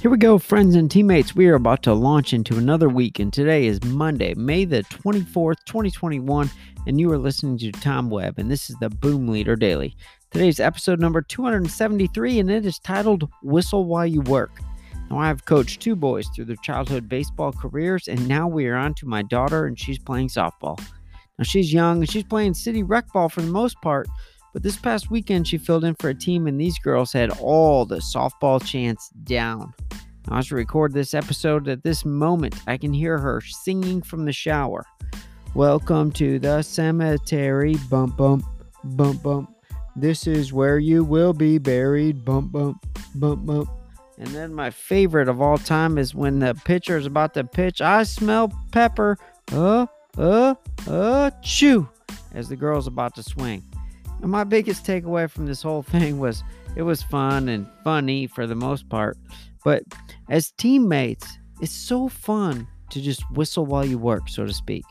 Here we go, friends and teammates. We are about to launch into another week, and today is Monday, May the 24th, 2021, and you are listening to Tom Webb, and this is the Boom Leader Daily. Today's episode number 273, and it is titled Whistle While You Work. Now, I have coached two boys through their childhood baseball careers, and now we are on to my daughter, and she's playing softball. Now, she's young, and she's playing city rec ball for the most part, but this past weekend, she filled in for a team, and these girls had all the softball chants down. As I record this episode at this moment, I can hear her singing from the shower. Welcome to the cemetery, bump, bump, bump, bump. This is where you will be buried, bump, bump, bump, bump. And then my favorite of all time is when the pitcher is about to pitch. I smell pepper. Uh, uh, uh, chew. As the girl's about to swing. And my biggest takeaway from this whole thing was it was fun and funny for the most part. But as teammates, it's so fun to just whistle while you work, so to speak.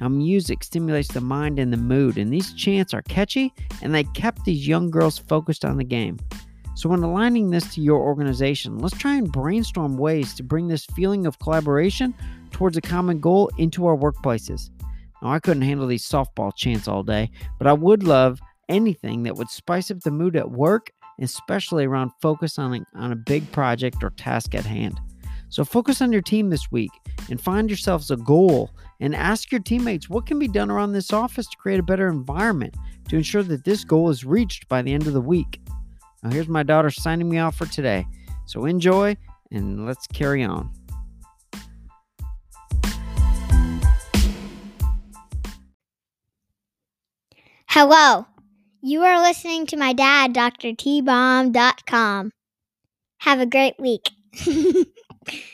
Now, music stimulates the mind and the mood, and these chants are catchy and they kept these young girls focused on the game. So, when aligning this to your organization, let's try and brainstorm ways to bring this feeling of collaboration towards a common goal into our workplaces. Now, I couldn't handle these softball chants all day, but I would love anything that would spice up the mood at work, especially around focus on a, on a big project or task at hand. So focus on your team this week and find yourselves a goal and ask your teammates what can be done around this office to create a better environment to ensure that this goal is reached by the end of the week. Now, here's my daughter signing me off for today. So enjoy and let's carry on. Hello. You are listening to my dad, drtbomb.com. Have a great week.